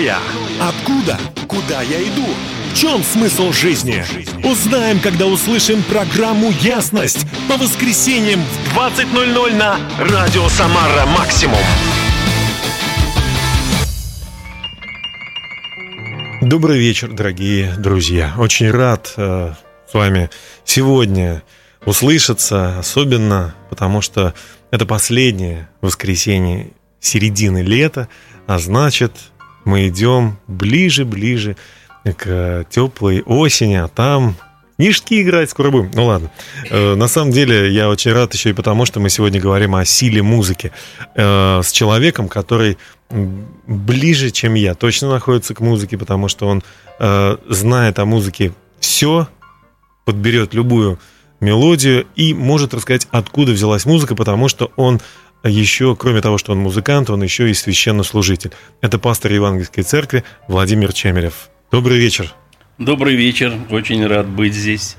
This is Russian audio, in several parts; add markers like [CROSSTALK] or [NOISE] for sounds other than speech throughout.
я? Откуда? Куда я иду? В чем смысл жизни? Узнаем, когда услышим программу «Ясность» по воскресеньям в 20.00 на Радио Самара Максимум. Добрый вечер, дорогие друзья. Очень рад э, с вами сегодня услышаться, особенно потому что это последнее воскресенье середины лета, а значит, мы идем ближе-ближе к теплой осени, а там Ништяки играть скоро будем. Ну ладно. Э, на самом деле я очень рад еще и потому, что мы сегодня говорим о силе музыки э, с человеком, который ближе, чем я, точно находится к музыке, потому что он э, знает о музыке все, подберет любую мелодию и может рассказать, откуда взялась музыка, потому что он еще, кроме того, что он музыкант, он еще и священнослужитель. Это пастор Евангельской церкви Владимир Чемерев. Добрый вечер. Добрый вечер. Очень рад быть здесь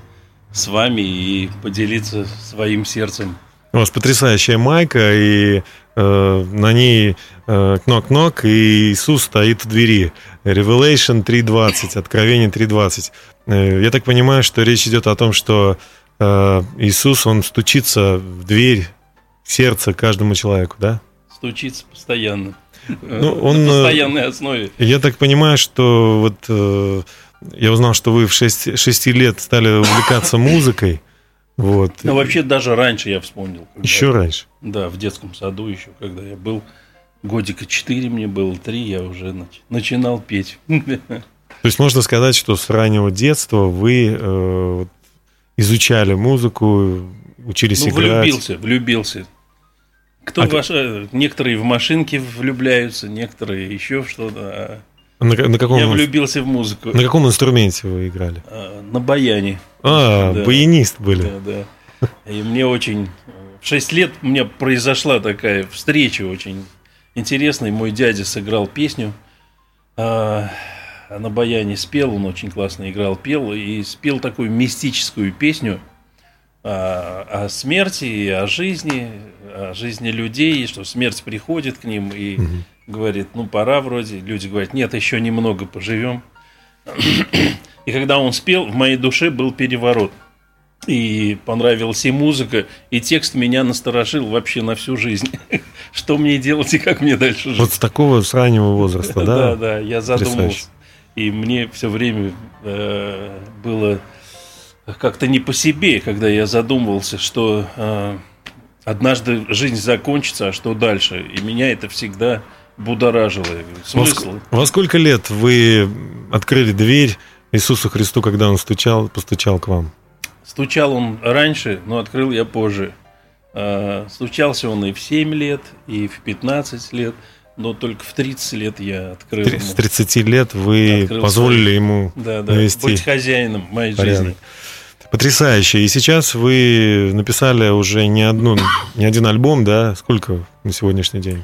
с вами и поделиться своим сердцем. У вас потрясающая майка, и э, на ней э, кнок-кнок, и Иисус стоит в двери. Revelation 3.20, Откровение 3.20. Э, я так понимаю, что речь идет о том, что э, Иисус, Он стучится в дверь сердца каждому человеку, да? Стучится постоянно. Ну, он, на постоянной основе. Я так понимаю, что вот э, я узнал, что вы в 6, 6 лет стали увлекаться музыкой. Вот. Ну, вообще, даже раньше я вспомнил. Еще раньше? Да, в детском саду еще, когда я был, годика 4 мне было, 3, я уже начинал петь. То есть можно сказать, что с раннего детства вы э, изучали музыку, учились ну, играть? влюбился, влюбился. Кто а ваш... Некоторые в машинки влюбляются, некоторые еще в что-то. А на, на каком Я влюбился в музыку. На каком инструменте вы играли? А, на баяне. А, да. баянист были. Да, да. И мне очень... В 6 лет у меня произошла такая встреча очень интересная. Мой дядя сыграл песню. А, на баяне спел, он очень классно играл, пел. И спел такую мистическую песню – о, смерти и о жизни, о жизни людей, что смерть приходит к ним и угу. говорит, ну пора вроде. Люди говорят, нет, еще немного поживем. [CLEARS THROAT] И когда он спел, в моей душе был переворот. И понравилась и музыка, и текст меня насторожил вообще на всю жизнь. [LAUGHS] Что мне делать и как мне дальше жить? Вот с такого, с раннего возраста, [LAUGHS] да? Да, да, я задумался. И мне все время э, было как-то не по себе, когда я задумывался, что э, однажды жизнь закончится, а что дальше. И меня это всегда будоражило. Смысл? Во, во сколько лет вы открыли дверь Иисусу Христу, когда Он стучал, постучал к вам? Стучал Он раньше, но открыл я позже. Э, стучался Он и в 7 лет, и в 15 лет но только в 30 лет я открыл. С 30 лет вы позволили свой... ему да, да, навести быть хозяином моей порядок. жизни. Потрясающе. И сейчас вы написали уже не одну, не один альбом, да? Сколько на сегодняшний день?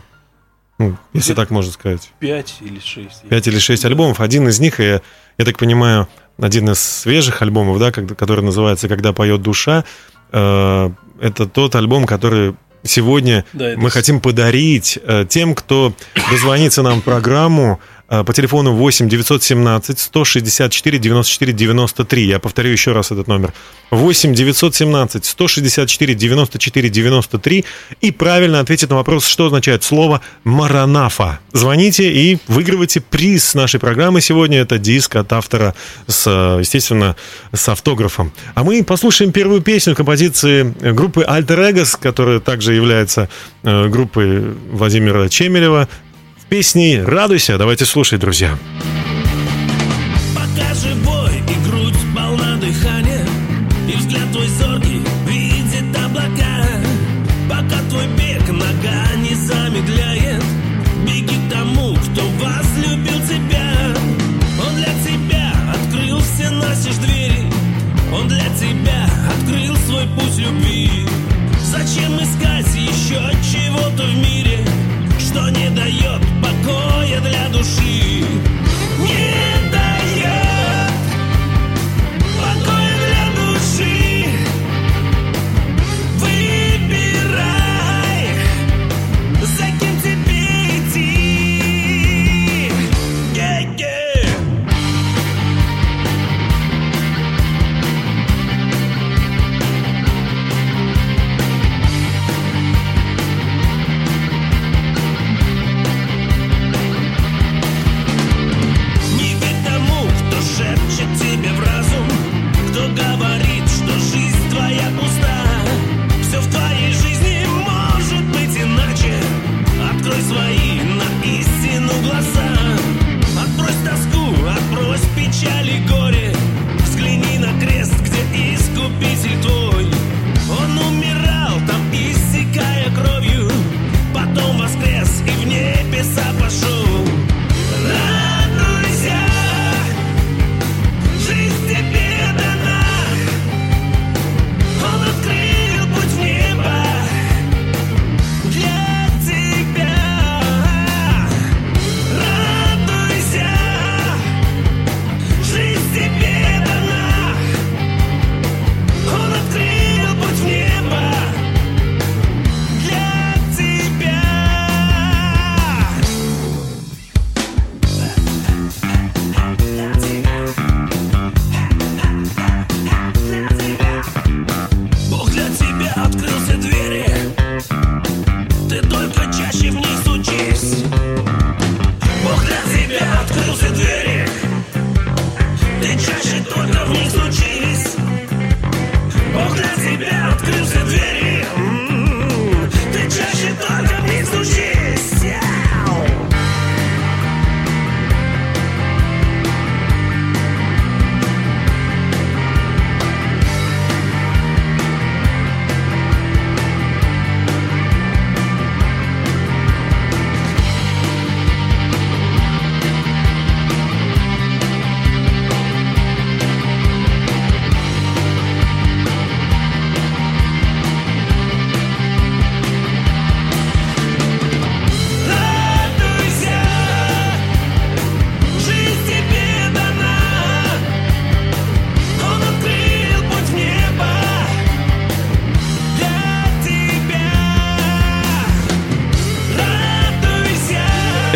Ну, если так можно сказать. Пять или шесть. Пять или шесть альбомов. Один из них, я, я так понимаю, один из свежих альбомов, да, который называется «Когда поет душа». Э, это тот альбом, который сегодня да, мы хотим подарить э, тем, кто дозвонится нам в программу по телефону 8 917 164 94 93. Я повторю еще раз этот номер. 8 917 164 94 93 и правильно ответит на вопрос, что означает слово «маранафа». Звоните и выигрывайте приз нашей программы сегодня. Это диск от автора, с, естественно, с автографом. А мы послушаем первую песню композиции группы Alter Egos, которая также является э, группой Владимира Чемелева песней «Радуйся». Давайте слушать, друзья. Пока живой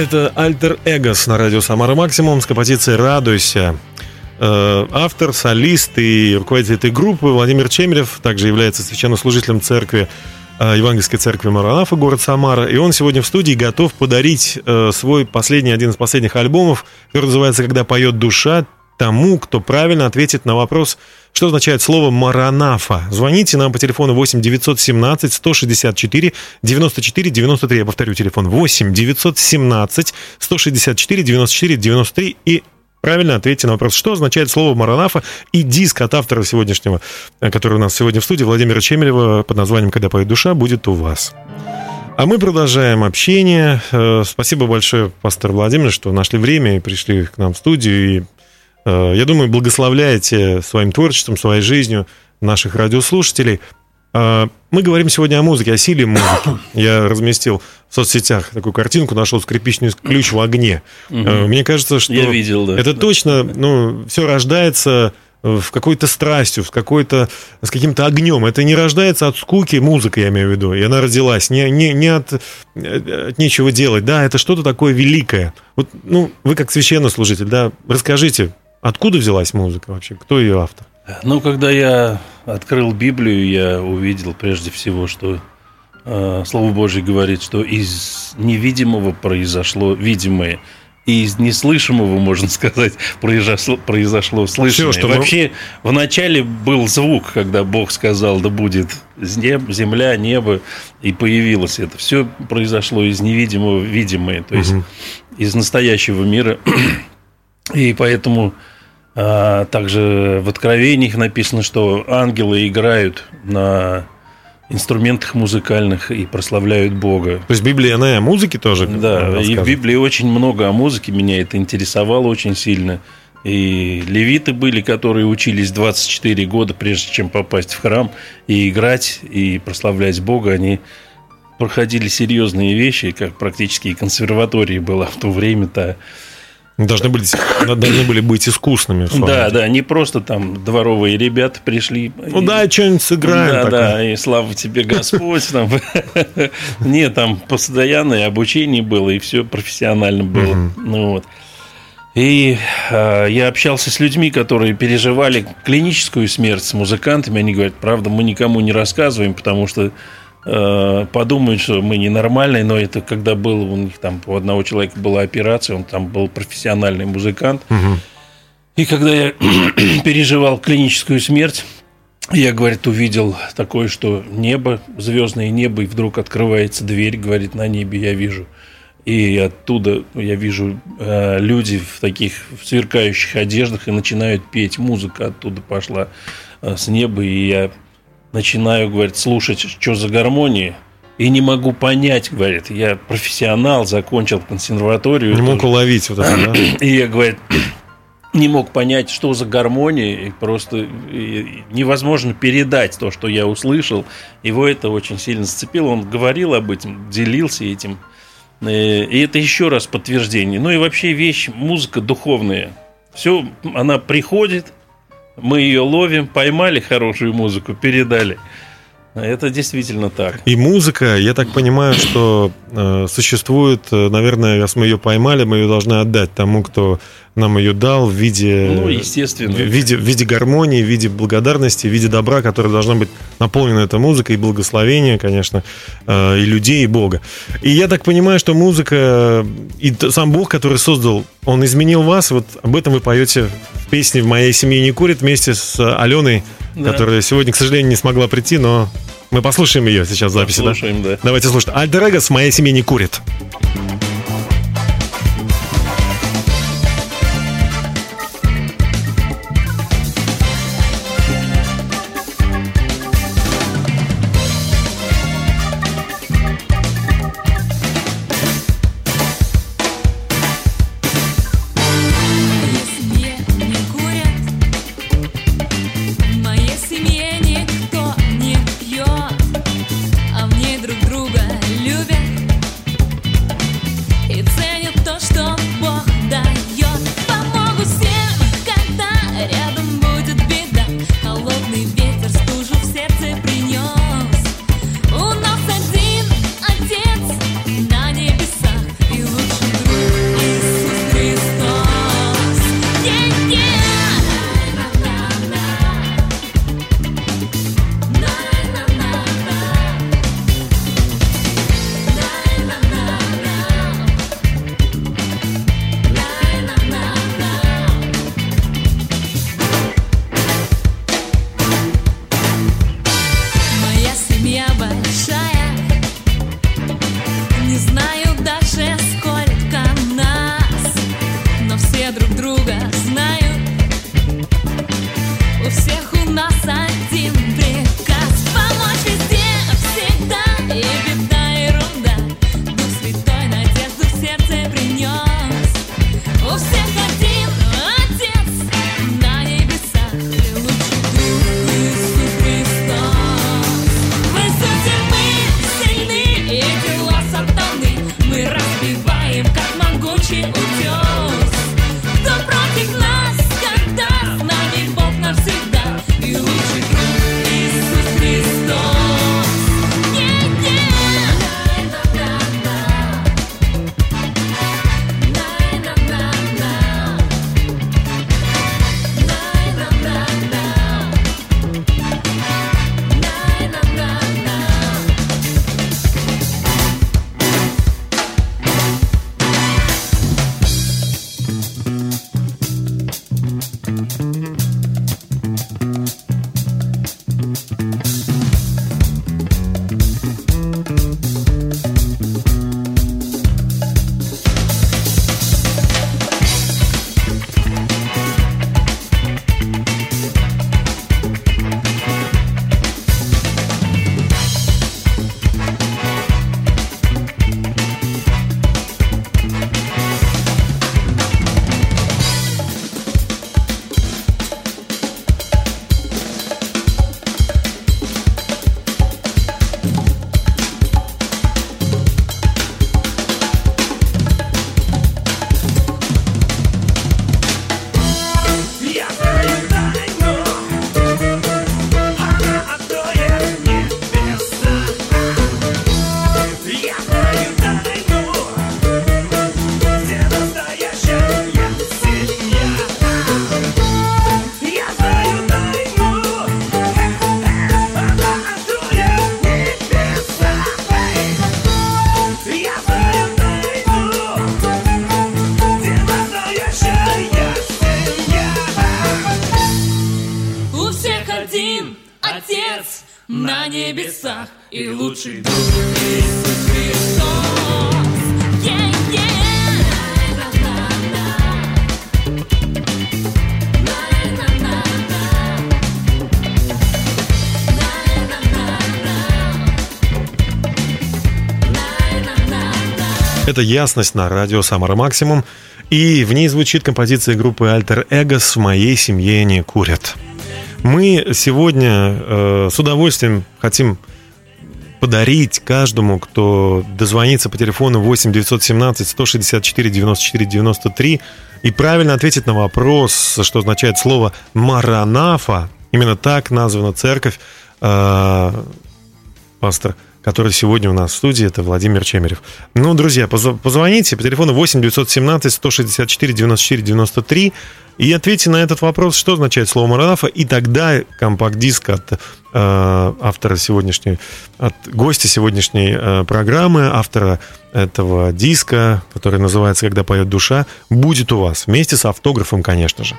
Это Альтер Эгос на радио Самара Максимум с композицией «Радуйся». Э, Автор, солист и руководитель этой группы Владимир Чемерев также является священнослужителем церкви э, Евангельской церкви Маранафа, город Самара. И он сегодня в студии готов подарить э, свой последний, один из последних альбомов, который называется «Когда поет душа», тому, кто правильно ответит на вопрос, что означает слово «маранафа». Звоните нам по телефону 8 917 164 94 93. Я повторю телефон 8 917 164 94 93 и Правильно ответьте на вопрос, что означает слово «маранафа» и диск от автора сегодняшнего, э, который у нас сегодня в студии, Владимира Чемерева, под названием «Когда поет душа», будет у вас. А мы продолжаем общение. Э, Спасибо большое, пастор Владимир, что нашли время и пришли к нам в студию. И, я думаю, благословляете своим творчеством, своей жизнью наших радиослушателей. А, Мы говорим сегодня о музыке, о силе музыки. [COUGHS] Я разместил в соцсетях такую картинку, нашел скрипичный ключ в огне. Э, Мне кажется, что Я видел, да. это точно, ну, все рождается в какой-то страстью, в какой-то, с каким-то огнем. Это не рождается от скуки, музыка, я имею в виду. И она родилась не, не, не от, э, от нечего делать. Да, это что-то такое великое. Вот, ну, вы как священнослужитель, да, расскажите, откуда взялась музыка вообще? Кто ее автор? Ну, когда я открыл Библию, я увидел прежде всего, что э, Слово Божье говорит, что из невидимого произошло видимое. И из неслышимого, можно сказать, произошло, произошло слышимое. что мы- Вообще, вначале был звук, когда Бог сказал, да будет земля, небо, и появилось это. Все произошло из невидимого в видимое, то есть из настоящего мира. [CLEARS THROAT] И поэтому а, также в Откровениях написано, что ангелы играют на инструментах музыкальных и прославляют Бога. То есть Библия, она о музыке тоже Да, и в? Библии очень много о музыке, меня это интересовало очень сильно. И левиты были, которые учились 24 года, прежде чем попасть в храм, и играть, и прославлять Бога, они проходили серьезные вещи, как практически и консерватории была в то время-то. Должны были, должны были быть искусными. Да, да, не просто там дворовые ребята пришли. Ну да, что-нибудь сыграем. Да, такое. да, и слава тебе, Господь. Там. [LAUGHS] Нет, там постоянное обучение было, и все профессионально было. Ну, вот. И э, я общался с людьми, которые переживали клиническую смерть с музыкантами. Они говорят, правда, мы никому не рассказываем, потому что подумают, что мы ненормальные, но это когда было у них там у одного человека была операция, он там был профессиональный музыкант. И когда я [CLEARS THROAT] переживал клиническую смерть, я, говорит, увидел такое, что небо, звездное небо, и вдруг открывается дверь, говорит, на небе я вижу. И оттуда я вижу э, люди в таких в сверкающих одеждах и начинают петь. Музыка оттуда пошла э, с неба, и я начинаю, говорит, слушать, что за гармония. и не могу понять, говорит, я профессионал, закончил консерваторию. Не мог уловить вот это, да? [CLEARS THROAT] И я, говорит, не мог понять, что за гармония, и просто невозможно передать то, что я услышал. Его это очень сильно зацепило. Он говорил об этом, делился этим. Э, и это еще раз подтверждение. Ну и вообще вещь, музыка духовная. Все, она приходит, мы ее ловим, поймали хорошую музыку, передали. Это действительно так. И музыка, я так понимаю, что э, существует, э, наверное, раз мы ее поймали, мы ее должны отдать тому, кто нам ее дал в виде, ну, естественно. В виде, в виде гармонии, в виде благодарности, в виде добра, которое должна быть наполнена эта музыка и благословение, конечно, э, и людей, и Бога. И я так понимаю, что музыка и сам Бог, который создал, он изменил вас. Вот об этом вы поете в песне «В моей семье не курит» вместе с Аленой, да. которая сегодня, к сожалению, не смогла прийти, но мы послушаем ее сейчас в записи, Послушаем, да? да. Давайте слушать. Альтер «В моей семье не курит». Это «Ясность» на радио «Самара Максимум». И в ней звучит композиция группы «Альтер Эгос» «В моей семье не курят». Мы сегодня э, с удовольствием хотим подарить каждому, кто дозвонится по телефону 8 917 164 94 93 и правильно ответит на вопрос, что означает слово «маранафа». Именно так названа церковь. Э, пастор который сегодня у нас в студии, это Владимир Чемерев. Ну, друзья, позвоните по телефону 8 917 164 94 93 и ответьте на этот вопрос, что означает слово Маранафа, и тогда компакт-диск от э, автора сегодняшней, от гостя сегодняшней э, программы, автора этого диска, который называется «Когда поет душа», будет у вас, вместе с автографом, конечно же.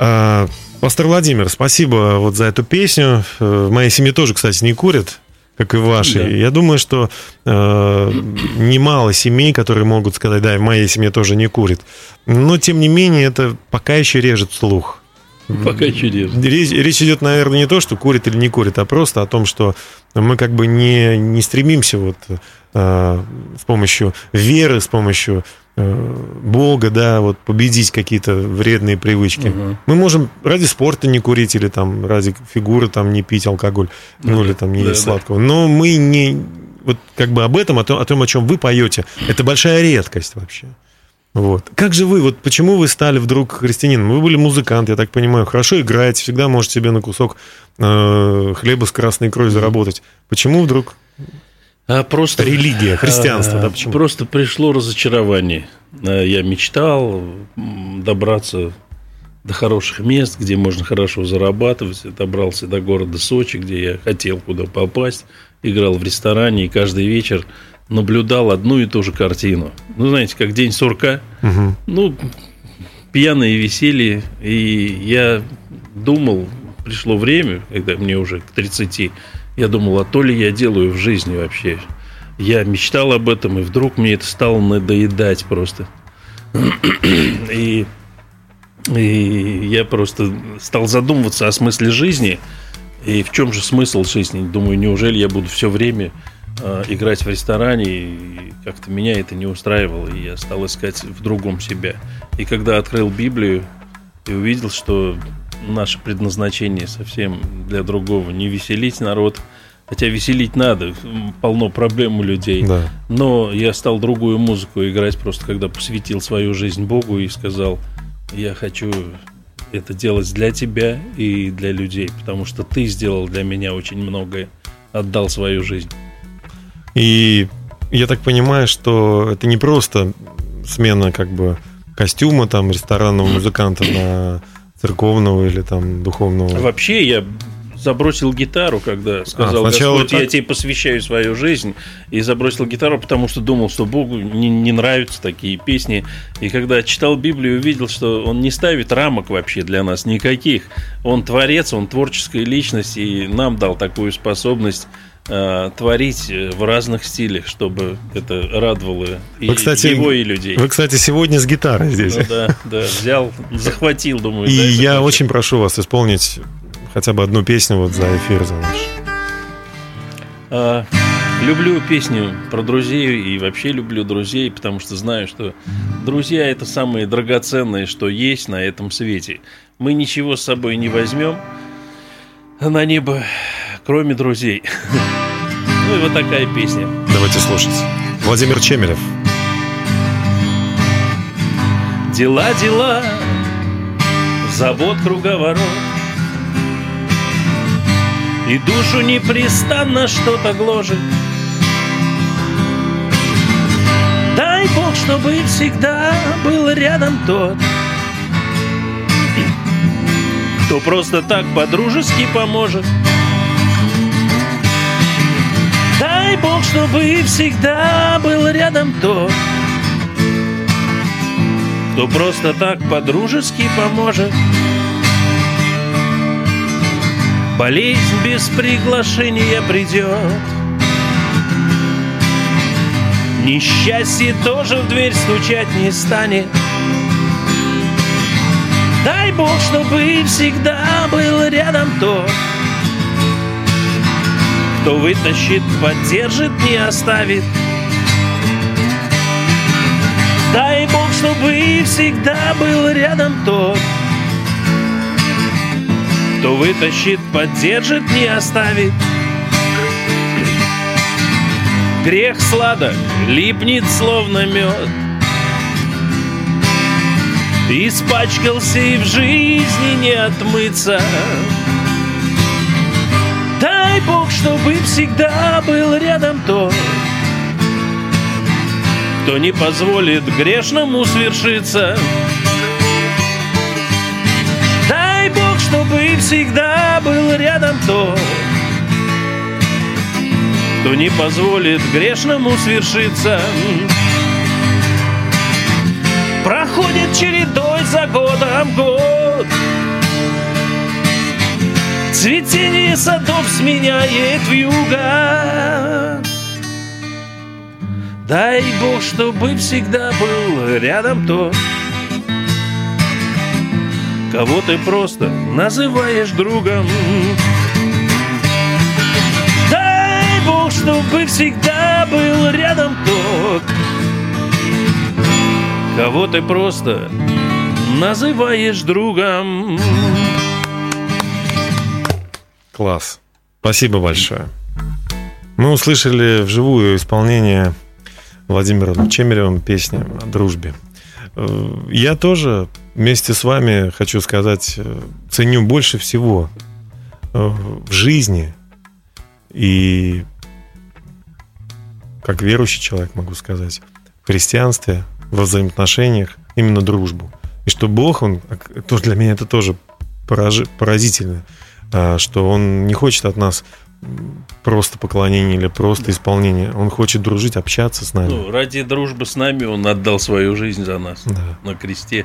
Э, Пастор Владимир, спасибо вот за эту песню. Э, в моей семье тоже, кстати, не курят как и ваши. Да. Я думаю, что э, немало семей, которые могут сказать, да, в моей семье тоже не курит. Но, тем не менее, это пока еще режет слух. Пока еще режет. Речь, речь идет, наверное, не то, что курит или не курит, а просто о том, что мы как бы не, не стремимся вот э, с помощью веры, с помощью Бога, да, вот победить какие-то вредные привычки. Угу. Мы можем ради спорта не курить или там ради фигуры там не пить алкоголь, ну, ну или там не да, есть сладкого. Но мы не вот как бы об этом, о том, о том, о чем вы поете, это большая редкость вообще. Вот. Как же вы, вот почему вы стали вдруг христианином? Вы были музыкант, я так понимаю, хорошо играете, всегда можете себе на кусок э, хлеба с красной икрой заработать. Почему вдруг а просто религия, христианство, а, да, почему? Просто пришло разочарование. А, я мечтал добраться до хороших мест, где можно хорошо зарабатывать. Я добрался до города Сочи, где я хотел куда попасть. Играл в ресторане и каждый вечер наблюдал одну и ту же картину. Ну, знаете, как день сурка. Угу. Ну, пьяные веселье. И я думал, пришло время, когда мне уже к 30, я думал, а то ли я делаю в жизни вообще. Я мечтал об этом, и вдруг мне это стало надоедать просто. [CLEARS THROAT] И, и я просто стал задумываться о смысле жизни. И в чем же смысл жизни? Думаю, неужели я буду все время э, играть в ресторане? И как-то меня это не устраивало. И я стал искать в другом себя. И когда открыл Библию и увидел, что наше предназначение совсем для другого. Не веселить народ, хотя веселить надо, полно проблем у людей. Да. Но я стал другую музыку играть просто, когда посвятил свою жизнь Богу и сказал, я хочу это делать для тебя и для людей, потому что ты сделал для меня очень многое, отдал свою жизнь. И я так понимаю, что это не просто смена как бы костюма там ресторанного музыканта на церковного или там духовного? Вообще я забросил гитару, когда сказал, а, Господь, так... я тебе посвящаю свою жизнь, и забросил гитару, потому что думал, что Богу не, не нравятся такие песни. И когда читал Библию, увидел, что Он не ставит рамок вообще для нас никаких. Он творец, Он творческая личность, и нам дал такую способность э, творить э, в разных стилях, чтобы это радовало и кстати, его, и людей. Вы, кстати, сегодня с гитарой здесь. Ну, да, да, взял, захватил, думаю. И да, я захватил. очень прошу вас исполнить хотя бы одну песню вот за эфир за наш. А, люблю песню про друзей и вообще люблю друзей, потому что знаю, что друзья это самые драгоценные, что есть на этом свете. Мы ничего с собой не возьмем на небо, кроме друзей. [LAUGHS] Ну и вот такая песня. Давайте слушать. Владимир Чемелев. Дела, дела, завод круговорот. И душу непрестанно что-то гложет. Дай Бог, чтобы всегда был рядом тот, кто просто так по-дружески поможет. Дай Бог, чтобы всегда был рядом тот, кто просто так по-дружески поможет. Болезнь без приглашения придет. Несчастье тоже в дверь стучать не станет. Дай Бог, чтобы всегда был рядом тот, кто вытащит, поддержит, не оставит. чтобы всегда был рядом тот, кто вытащит, поддержит, не оставит. Грех сладок, липнет словно мед. Испачкался и в жизни не отмыться. Дай Бог, чтобы всегда был рядом тот, кто не позволит грешному свершиться. Дай Бог, чтобы всегда был рядом тот, кто не позволит грешному свершиться. Проходит чередой за годом год, Цветение садов сменяет вьюга. Дай Бог, чтобы всегда был рядом тот, Кого ты просто называешь другом. Дай Бог, чтобы всегда был рядом тот, Кого ты просто называешь другом. Класс. Спасибо большое. Мы услышали вживую исполнение Владимиром Чемеревым песни о дружбе. Э, Я тоже вместе с вами, хочу сказать, э, ценю больше всего э, в жизни и как верующий человек могу сказать, в христианстве, во взаимоотношениях именно дружбу. И что Бог, он, тоже для меня это тоже поражи- поразительно, а, что Он не хочет от нас просто поклонения или просто исполнения. Он хочет дружить, общаться с нами. Ну, ради дружбы с нами он отдал свою жизнь за нас Да. на кресте.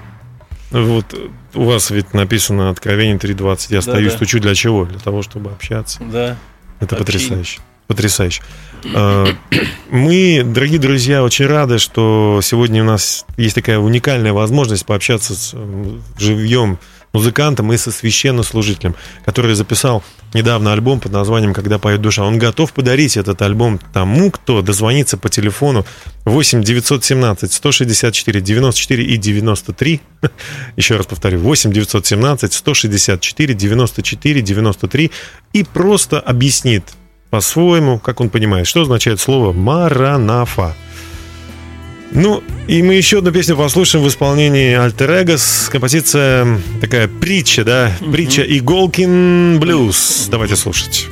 Вот э, у вас ведь написано Откровение 3.20. Я стою и да. стучу для чего? Для того, чтобы общаться. Да. Это Общение. потрясающе. Потрясающе. А, Мы, дорогие друзья, очень рады, что сегодня у нас есть такая уникальная возможность пообщаться с живьем музыкантом и со священнослужителем, который записал недавно альбом под названием «Когда поет душа». Он готов подарить этот альбом тому, кто дозвонится по телефону 8 917 164 94 и 93. [LAUGHS] Еще раз повторю, 8 917 164 94 93 и просто объяснит по-своему, как он понимает, что означает слово «маранафа». Ну, и мы еще одну песню послушаем в исполнении Альтер Эгос. Композиция такая притча, да? Притча Иголкин Блюз. Давайте слушать.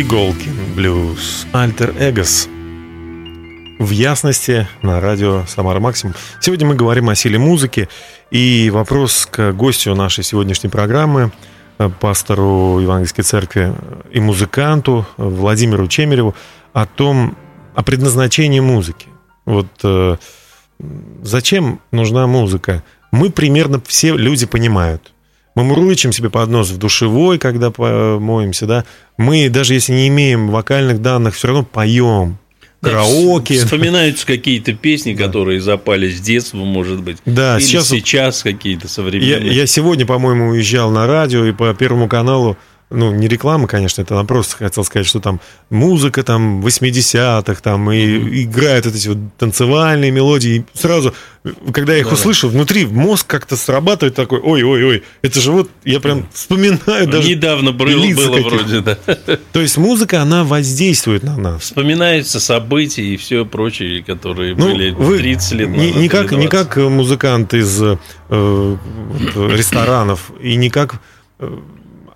Иголкин блюз. Альтер Эгос. В ясности на радио Самара Максимум. Сегодня мы говорим о силе музыки. И вопрос к гостю нашей сегодняшней программы, э, пастору Евангельской церкви и музыканту Владимиру Чемереву о том, о предназначении музыки. Вот э, зачем нужна музыка? Мы примерно все люди понимают – мы мурлычем себе под нос в душевой, когда моемся, да. Мы, даже если не имеем вокальных данных, все равно поем. Караоке. Да, вспоминаются какие-то песни, которые запали с детства, может быть. Да, Или сейчас, сейчас какие-то современные. Я, я сегодня, по-моему, уезжал на радио и по Первому каналу ну, не реклама, конечно, это просто хотел сказать, что там музыка там 80-х, там, и mm-hmm. играют вот эти вот танцевальные мелодии. И сразу, когда я их да, услышал, внутри мозг как-то срабатывает такой, ой-ой-ой, это же вот, я прям вспоминаю даже Недавно было, было вроде, да. То есть музыка, она воздействует на нас. Вспоминаются события и все прочее, которые ну, были вы 30 лет назад. Не, не, как, не как музыкант из э, ресторанов и не как э,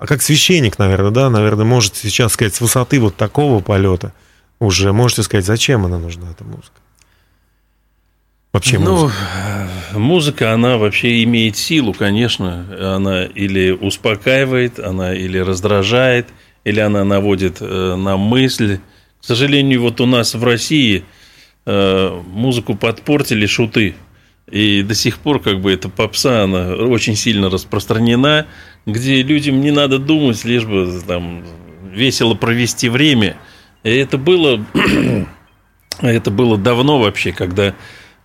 как священник, наверное, да, наверное, может сейчас сказать с высоты вот такого полета уже можете сказать, зачем она нужна, эта музыка? Вообще ну, музыка. Ну, музыка, она вообще имеет силу, конечно. Она или успокаивает, она или раздражает, или она наводит э, на мысль. К сожалению, вот у нас в России э, музыку подпортили шуты. И до сих пор как бы эта попса, она очень сильно распространена где людям не надо думать, лишь бы там весело провести время. И это было, [CLEARS THROAT] это было давно вообще, когда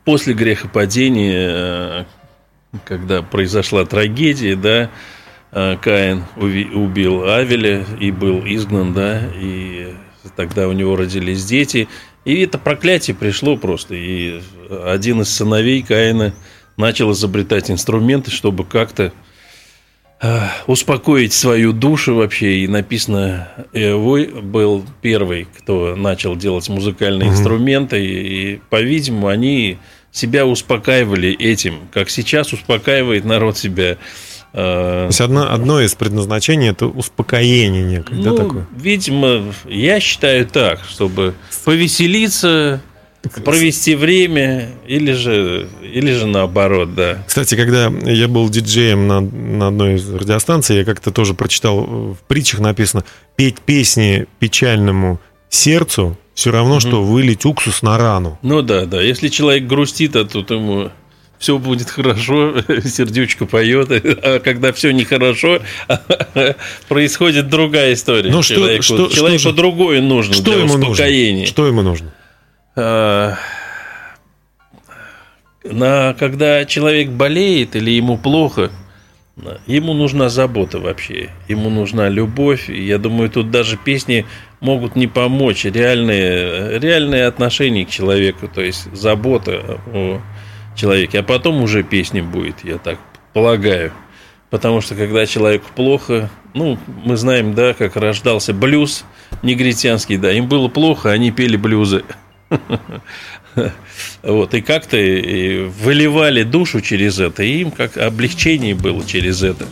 после грехопадения, когда произошла трагедия, да, Каин убил Авеля и был изгнан, да, и тогда у него родились дети. И это проклятие пришло просто. И один из сыновей Каина начал изобретать инструменты, чтобы как-то Э, успокоить свою душу вообще. И написано, Вы был первый, кто начал делать музыкальные mm-hmm. инструменты. И, по-видимому, они себя успокаивали этим, как сейчас успокаивает народ себя. Э, То есть одно, одно из предназначений это успокоение некое, ну, да, такое? Видимо, я считаю так, чтобы повеселиться, провести время или же, или же наоборот, да. Кстати, когда я был диджеем на, на одной из радиостанций, я как-то тоже прочитал, в притчах написано, петь песни печальному сердцу все равно, угу. что вылить уксус на рану. Ну да, да. Если человек грустит, а тут ему все будет хорошо, [LAUGHS] сердючка поет, [LAUGHS] а когда все нехорошо, [LAUGHS] происходит другая история. Что, человеку что, человеку что, другое нужно что для ему успокоения. Нужно? Что ему нужно? Э, на, когда человек болеет или ему плохо, ему нужна забота вообще, ему нужна любовь. Я думаю, тут даже песни могут не помочь. Реальные, реальные отношения к человеку, то есть забота о человеке. А потом уже песни будет, я так полагаю. Потому что когда человеку плохо, ну, мы знаем, да, как рождался блюз негритянский, да, им было плохо, они пели блюзы. [LAUGHS] Вот, и как-то выливали душу через это, и им как облегчение было через это.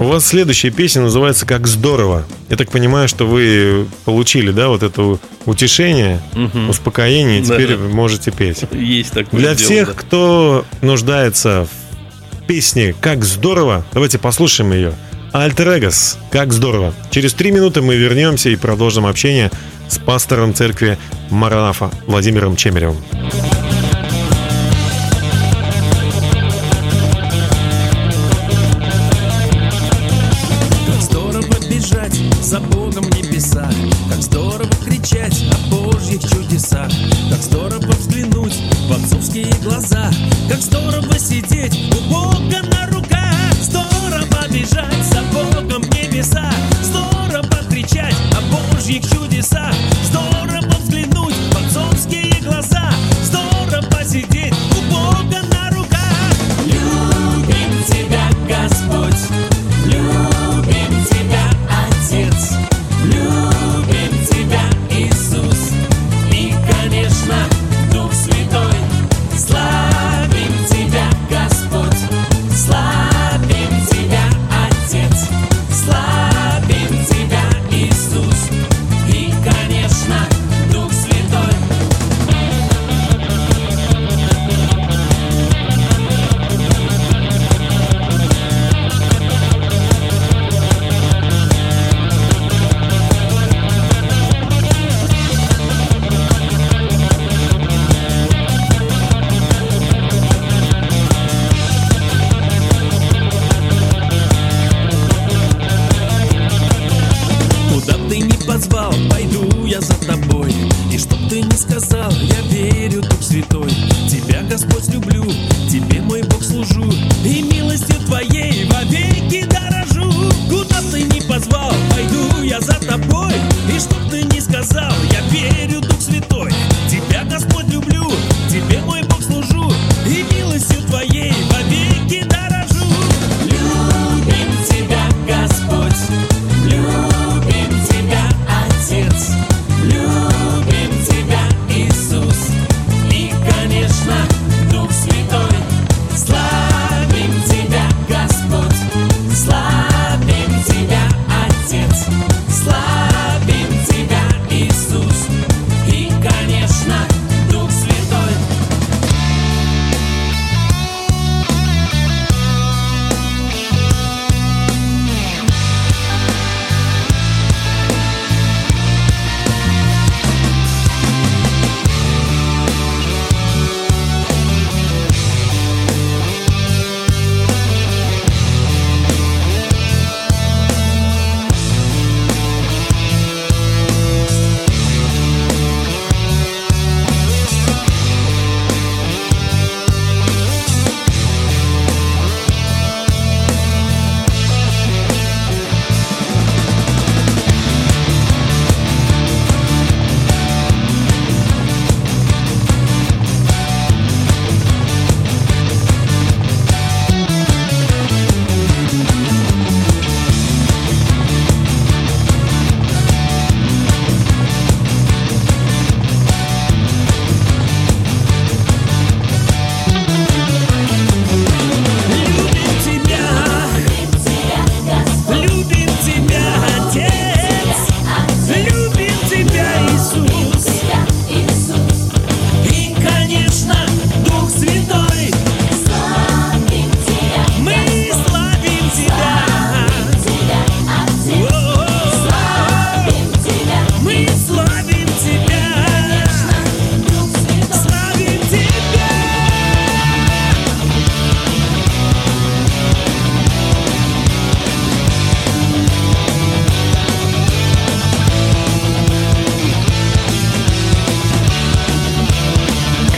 У вас следующая песня называется «Как здорово». Я так понимаю, что вы получили, да, вот это утешение, угу. успокоение, и теперь да. можете петь. Есть такое Для дело, всех, да. кто нуждается в песне «Как здорово», давайте послушаем ее. Альтер Эгос, как здорово. Через три минуты мы вернемся и продолжим общение с пастором церкви Маранафа Владимиром Чемеревым.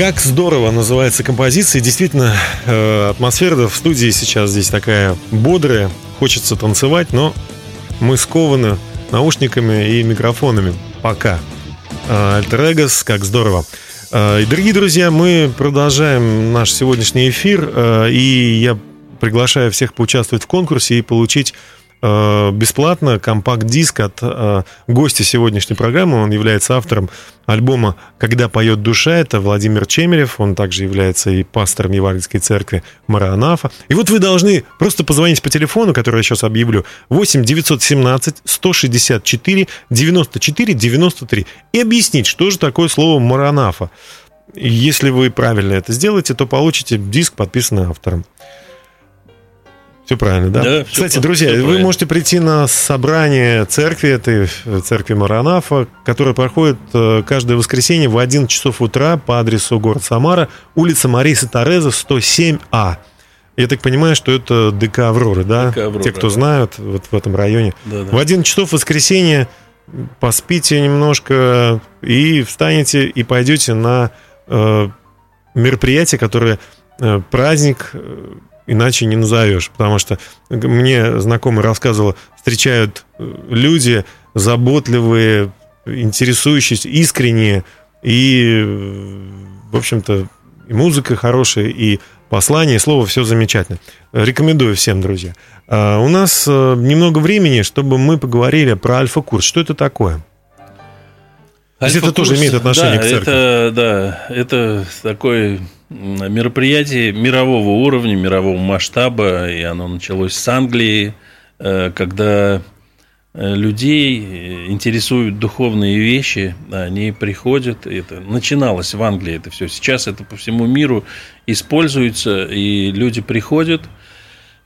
Как здорово называется композиция. Действительно, э, атмосфера в студии сейчас здесь такая бодрая. Хочется танцевать, но мы скованы наушниками и микрофонами. Пока. Альтер Эгос, как здорово. Э, и, Дорогие друзья, мы продолжаем наш сегодняшний эфир. э, И я приглашаю всех поучаствовать в конкурсе и получить э, бесплатно компакт-диск от э, гостя сегодняшней программы. Он является автором альбома «Когда поет душа». Это Владимир Чемерев. Он также является и пастором Евангельской церкви Маранафа. И вот вы должны просто позвонить по телефону, который я сейчас объявлю, 8 917 164 94 93 и объяснить, что же такое слово «Маранафа». Если вы правильно это сделаете, то получите диск, подписанный автором. Все правильно, да? Да, Кстати, по- друзья, всё вы правильно. можете прийти на собрание церкви этой, э, церкви Маранафа, которая проходит э, каждое воскресенье в 11 часов утра по адресу город Самара, улица Марисы Тореза, 107А. Я так понимаю, что это ДК Авроры, да? ДК «Аврора», Те, кто да. знают, вот в этом районе. Да, да. В 11 часов воскресенье поспите немножко и встанете и пойдете на э, мероприятие, которое э, праздник э, иначе не назовешь. Потому что мне знакомый рассказывал, встречают э, люди заботливые, интересующиеся, искренние, и, в общем-то, и музыка хорошая, и послание, и слово, все замечательно. Рекомендую всем, друзья. А, У нас э, немного времени, чтобы мы поговорили про альфа-курс. Что это такое? Есть это Альфа-курс, тоже имеет отношение да, к церкви? Это, да, это такое м, мероприятие мирового уровня, мирового масштаба, и оно началось с Англии, э, когда э, людей э, интересуют духовные вещи, они приходят, это начиналось в Англии это все, сейчас это по всему миру используется, и люди приходят,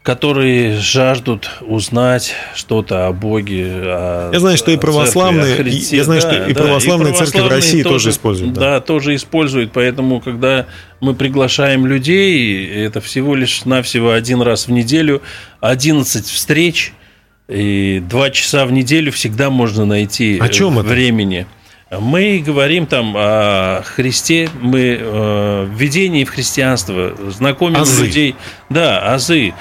которые жаждут узнать что-то о Боге. о Я знаю, что и церкви, православные- Христе. я знаю, что и православная церковь в православные России тоже используют, да. Да. тоже используют. Поэтому, когда мы приглашаем людей, это всего лишь навсего один раз в неделю, 11 встреч, И два часа в неделю всегда можно найти О чем это? времени. Мы говорим там о Христе, мы э, введении в христианство, знакомим Азы. людей. Да, азы.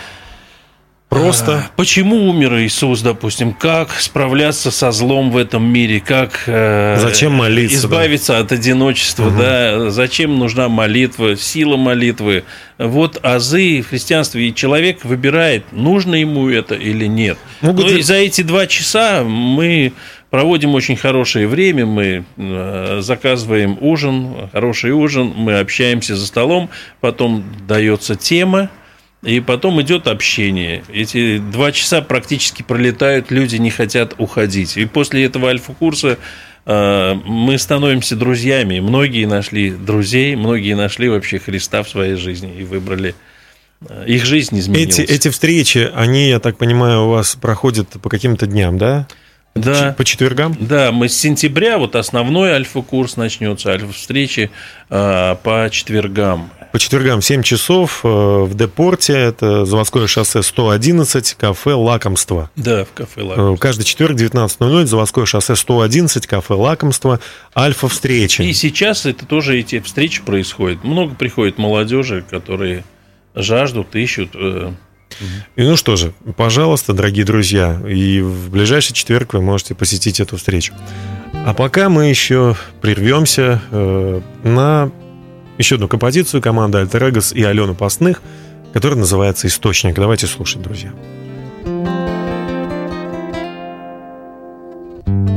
Просто А, Почему умер Иисус, допустим? Как справляться со злом в этом мире? Как э, Зачем молиться, избавиться от одиночества? Да? Зачем нужна молитва, сила молитвы? Вот азы в христианстве, и человек выбирает, нужно ему это или нет. Ну, Ну, где- и за эти два часа мы проводим очень хорошее время, мы э, заказываем ужин, хороший ужин, мы общаемся за столом, потом дается тема, и потом идет общение. Эти два часа практически пролетают, люди не хотят уходить. И после этого альфа-курса э, мы становимся друзьями. Многие нашли друзей, многие нашли вообще Христа в своей жизни и выбрали. э, Их жизнь изменилась. эти, эти встречи, они, я так понимаю, у вас проходят по каким-то дням, да? да. По четвергам? Да, мы с сентября, вот основной альфа-курс начнется, альфа-встречи э, по четвергам. По четвергам 7 часов э, в Депорте, это заводское шоссе 111, кафе «Лакомство». Да, в кафе Э, «Лакомство». Каждый четверг 19.00, заводское шоссе 111, кафе «Лакомство», альфа-встречи. И сейчас это тоже эти встречи происходят. Много приходит молодежи, которые жаждут, ищут. э, И ну что же, пожалуйста, дорогие друзья, и в ближайший четверг вы можете посетить эту встречу. А пока мы еще прервемся э, на еще одну композицию команды Альтерегос и Алены Постных, которая называется «Источник». Давайте слушать, друзья.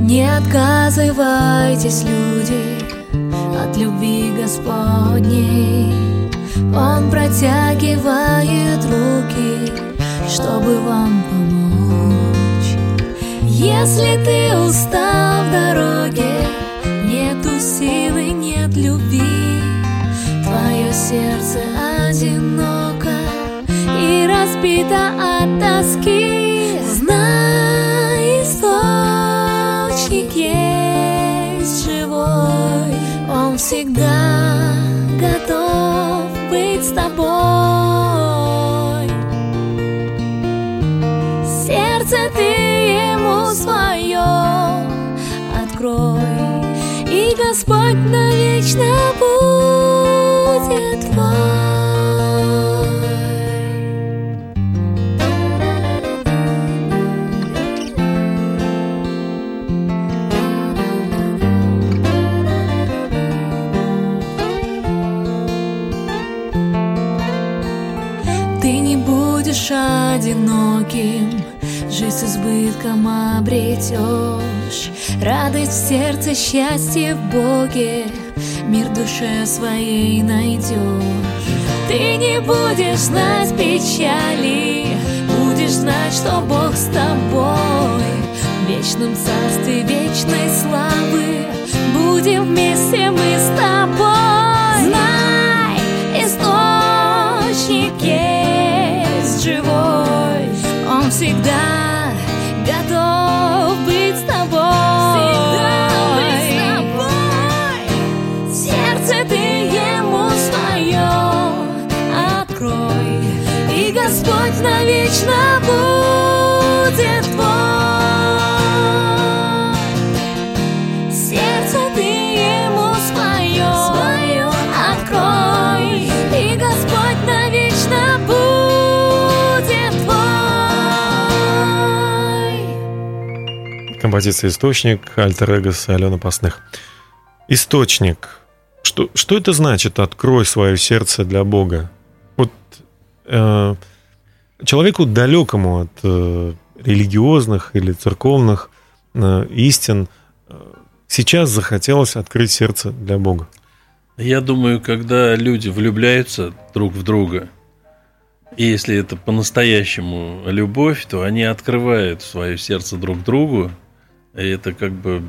Не отказывайтесь, люди, от любви Господней. Он протягивает руки, чтобы вам помочь. Если ты устал в дороге, нету силы, нет любви, и разбито от тоски. Знай, источник есть живой, он всегда готов быть с тобой. Сердце ты ему свое открой, и Господь навечно избытком обретешь. Радость в сердце, счастье в Боге, мир душе своей найдешь. Ты не будешь знать печали, будешь знать, что Бог с тобой. В вечном царстве вечной славы будем вместе мы с тобой. Знай, источник есть живой, он всегда готов быть с тобой. Сердце ты ему свое открой, и Господь навечно будет Композиция «Источник», Альтерегос и Алена Постных. Источник. Что, что это значит «открой свое сердце для Бога»? Вот э, человеку далекому от э, религиозных или церковных э, истин э, сейчас захотелось открыть сердце для Бога. Я думаю, когда люди влюбляются друг в друга, и если это по-настоящему любовь, то они открывают свое сердце друг другу. Это как бы...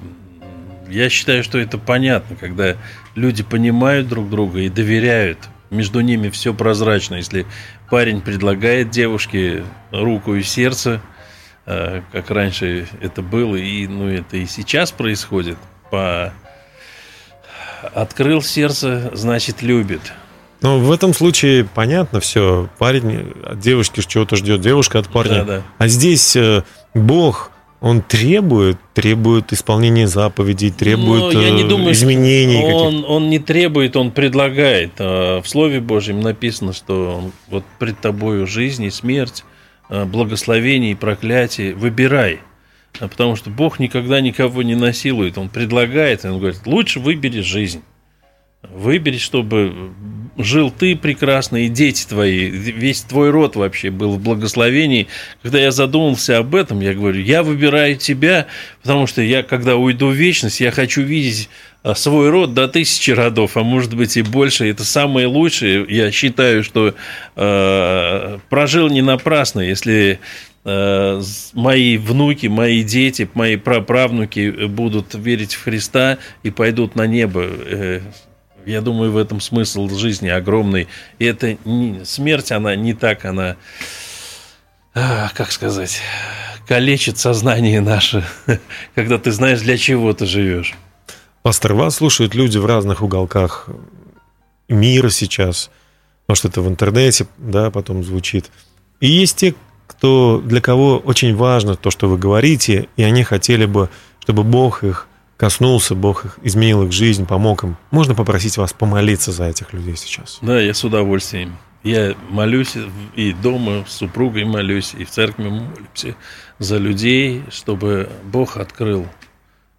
Я считаю, что это понятно, когда люди понимают друг друга и доверяют. Между ними все прозрачно. Если парень предлагает девушке руку и сердце, э, как раньше это было, и ну, это и сейчас происходит, по открыл сердце, значит любит. Но в этом случае понятно все. Парень от девушки чего-то ждет, девушка от парня. Да, да. А здесь э, Бог, он требует, требует исполнения заповедей, требует Но я не э, думаю, изменений. Он, он не требует, он предлагает. А В Слове Божьем написано, что вот пред тобою жизнь и смерть, а, благословение и проклятие. Выбирай. А Потому что Бог никогда никого не насилует. Он предлагает, и он говорит, лучше выбери жизнь. Выбери, чтобы жил ты прекрасно, и дети твои, весь твой род вообще был в благословении. Когда я задумался об этом, я говорю, я выбираю тебя, потому что я, когда уйду в вечность, я хочу видеть а, свой род до тысячи родов, а может быть и больше. Это самое лучшее. Я считаю, что э, прожил не напрасно, если с- мои внуки, мои дети, мои праправнуки будут верить в Христа и пойдут на небо. Э, Я думаю, в этом смысл жизни огромный. И это не- смерть, она не так, она, а, как сказать, калечит сознание наше, [LAUGHS] когда ты знаешь, для чего ты живешь. Пастор, вас слушают люди в разных уголках мира сейчас. Может, это в интернете, да, потом звучит. И есть те, кто, для кого очень важно то, что вы говорите, и они хотели бы, чтобы Бог их коснулся, Бог их изменил их жизнь, помог им. Можно попросить вас помолиться за этих людей сейчас? Да, я с удовольствием. Я молюсь и дома с супругой молюсь, и в церкви молюсь за людей, чтобы Бог открыл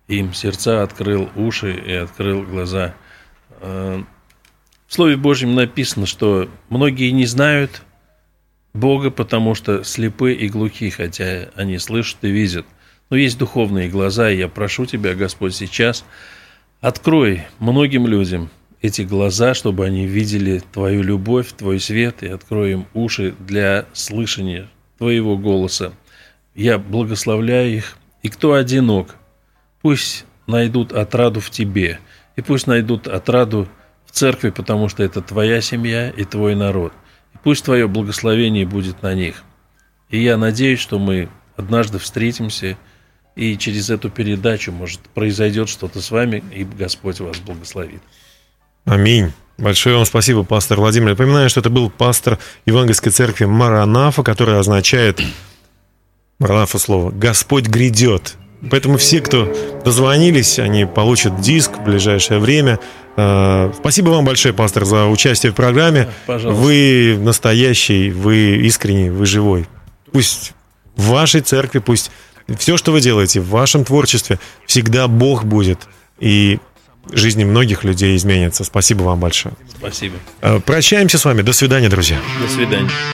им сердца, открыл уши и открыл глаза. Э, В Слове Божьем написано, что многие не знают Бога, потому что слепы и глухи, хотя они слышат и видят. Но есть духовные глаза, и я прошу Тебя, Господь, сейчас открой многим людям эти глаза, чтобы они видели Твою любовь, Твой свет, и открой им уши для слышания Твоего голоса. Я благословляю их, и кто одинок, пусть найдут отраду в Тебе, и пусть найдут отраду в церкви, потому что это Твоя семья и Твой народ. И пусть Твое благословение будет на них. И я надеюсь, что мы однажды встретимся, и через эту передачу, может, произойдет что-то с вами, и Господь вас благословит. Аминь. Большое вам спасибо, пастор Владимир. Напоминаю, что это был пастор Евангельской церкви Маранафа, который означает, Маранафа слово, «Господь грядет». Поэтому все, кто дозвонились, они получат диск в ближайшее время. Э, Спасибо вам большое, пастор, за участие в программе. Пожалуйста. Вы настоящий, вы искренний, вы живой. Пусть в вашей церкви, пусть все, что вы делаете, в вашем творчестве, всегда Бог будет. И жизни многих людей изменится. Спасибо вам большое. Спасибо. Э, Прощаемся с вами. До свидания, друзья. До свидания.